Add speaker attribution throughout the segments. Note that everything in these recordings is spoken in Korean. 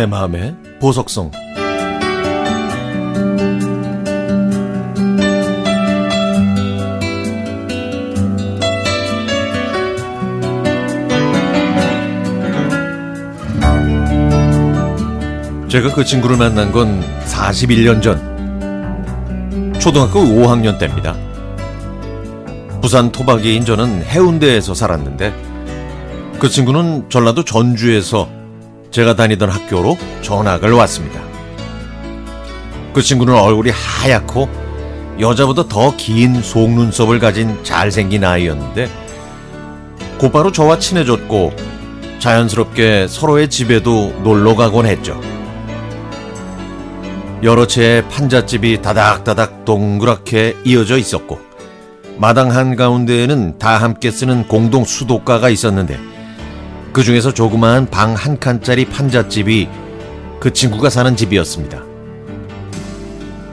Speaker 1: 내 마음의 보석성 제가 그 친구를 만난 건 41년 전 초등학교 5학년 때입니다. 부산 토박이인 저는 해운대에서 살았는데 그 친구는 전라도 전주에서 제가 다니던 학교로 전학을 왔습니다. 그 친구는 얼굴이 하얗고 여자보다 더 긴 속눈썹을 가진 잘생긴 아이였는데 곧바로 저와 친해졌고 자연스럽게 서로의 집에도 놀러 가곤 했죠. 여러 채의 판잣집이 다닥다닥 동그랗게 이어져 있었고 마당 한가운데에는 다 함께 쓰는 공동 수도가가 있었는데 그 중에서 조그마한 방 한 칸짜리 판잣집이 그 친구가 사는 집이었습니다.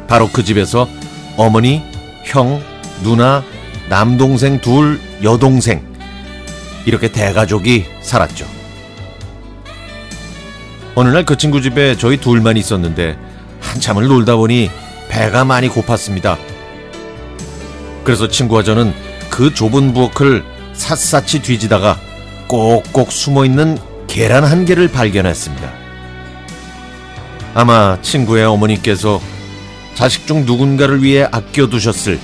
Speaker 1: 바로 그 집에서 어머니, 형, 누나, 남동생 둘, 여동생 이렇게 대가족이 살았죠. 어느 날 그 친구 집에 저희 둘만 있었는데 한참을 놀다 보니 배가 많이 고팠습니다. 그래서 친구와 저는 그 좁은 부엌을 샅샅이 뒤지다가 꼭꼭 숨어 있는 계란 한 개를 발견했습니다. 아마 친구의 어머니께서 자식 중 누군가를 위해 아껴두셨을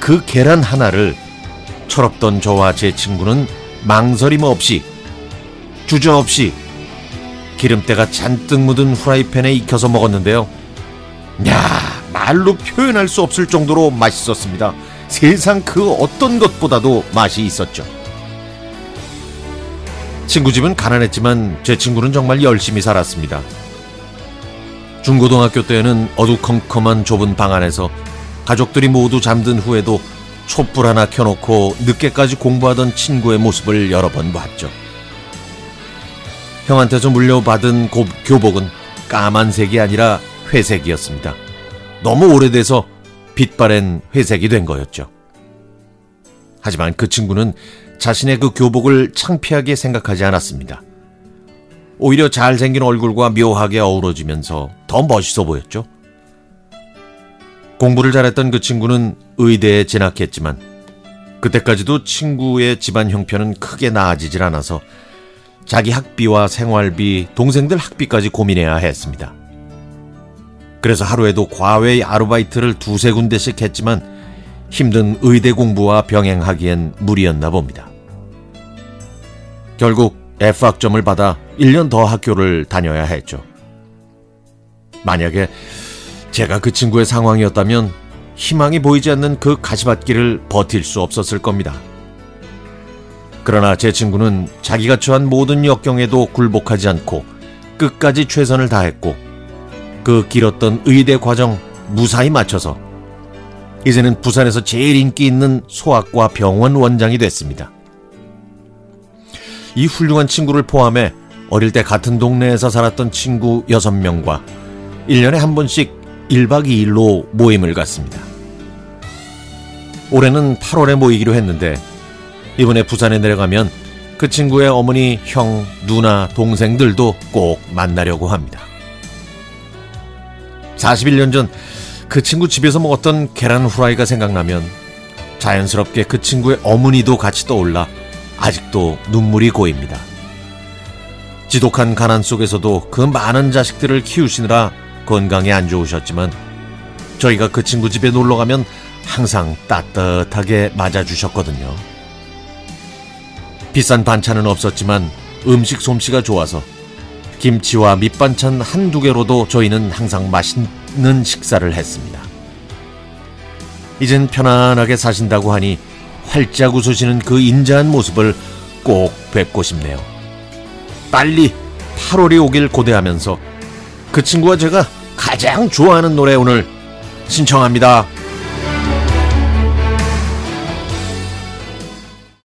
Speaker 1: 그 계란 하나를 철없던 저와 제 친구는 망설임 없이 주저없이 기름때가 잔뜩 묻은 후라이팬에 익혀서 먹었는데요. 야, 말로 표현할 수 없을 정도로 맛있었습니다. 세상 그 어떤 것보다도 맛이 있었죠. 친구 집은 가난했지만 제 친구는 정말 열심히 살았습니다. 중고등학교 때에는 어두컴컴한 좁은 방 안에서 가족들이 모두 잠든 후에도 촛불 하나 켜놓고 늦게까지 공부하던 친구의 모습을 여러 번 봤죠. 형한테서 물려받은 고, 교복은 까만색이 아니라 회색이었습니다. 너무 오래돼서 빛바랜 회색이 된 거였죠. 하지만 그 친구는 자신의 그 교복을 창피하게 생각하지 않았습니다. 오히려 잘생긴 얼굴과 묘하게 어우러지면서 더 멋있어 보였죠. 공부를 잘했던 그 친구는 의대에 진학했지만 그때까지도 친구의 집안 형편은 크게 나아지질 않아서 자기 학비와 생활비, 동생들 학비까지 고민해야 했습니다. 그래서 하루에도 과외 아르바이트를 두세 군데씩 했지만 힘든 의대 공부와 병행하기엔 무리였나 봅니다. 결국 F학점을 받아 1년 더 학교를 다녀야 했죠. 만약에 제가 그 친구의 상황이었다면 희망이 보이지 않는 그 가시밭길을 버틸 수 없었을 겁니다. 그러나 제 친구는 자기가 처한 모든 역경에도 굴복하지 않고 끝까지 최선을 다했고 그 길었던 의대 과정 무사히 마쳐서 이제는 부산에서 제일 인기 있는 소아과 병원 원장이 됐습니다. 이 훌륭한 친구를 포함해 어릴 때 같은 동네에서 살았던 친구 6명과 1년에 한 번씩 1박 2일로 모임을 갖습니다. 올해는 8월에 모이기로 했는데 이번에 부산에 내려가면 그 친구의 어머니, 형, 누나, 동생들도 꼭 만나려고 합니다. 41년 전 그 친구 집에서 먹었던 계란 후라이가 생각나면 자연스럽게 그 친구의 어머니도 같이 떠올라 아직도 눈물이 고입니다. 지독한 가난 속에서도 그 많은 자식들을 키우시느라 건강에 안 좋으셨지만 저희가 그 친구 집에 놀러 가면 항상 따뜻하게 맞아주셨거든요. 비싼 반찬은 없었지만 음식 솜씨가 좋아서 김치와 밑반찬 한두 개로도 저희는 항상 맛있는 식사를 했습니다. 이젠 편안하게 사신다고 하니 활짝 웃으시는 그 인자한 모습을 꼭 뵙고 싶네요. 빨리 8월이 오길 고대하면서 그 친구와 제가 가장 좋아하는 노래 오늘 신청합니다.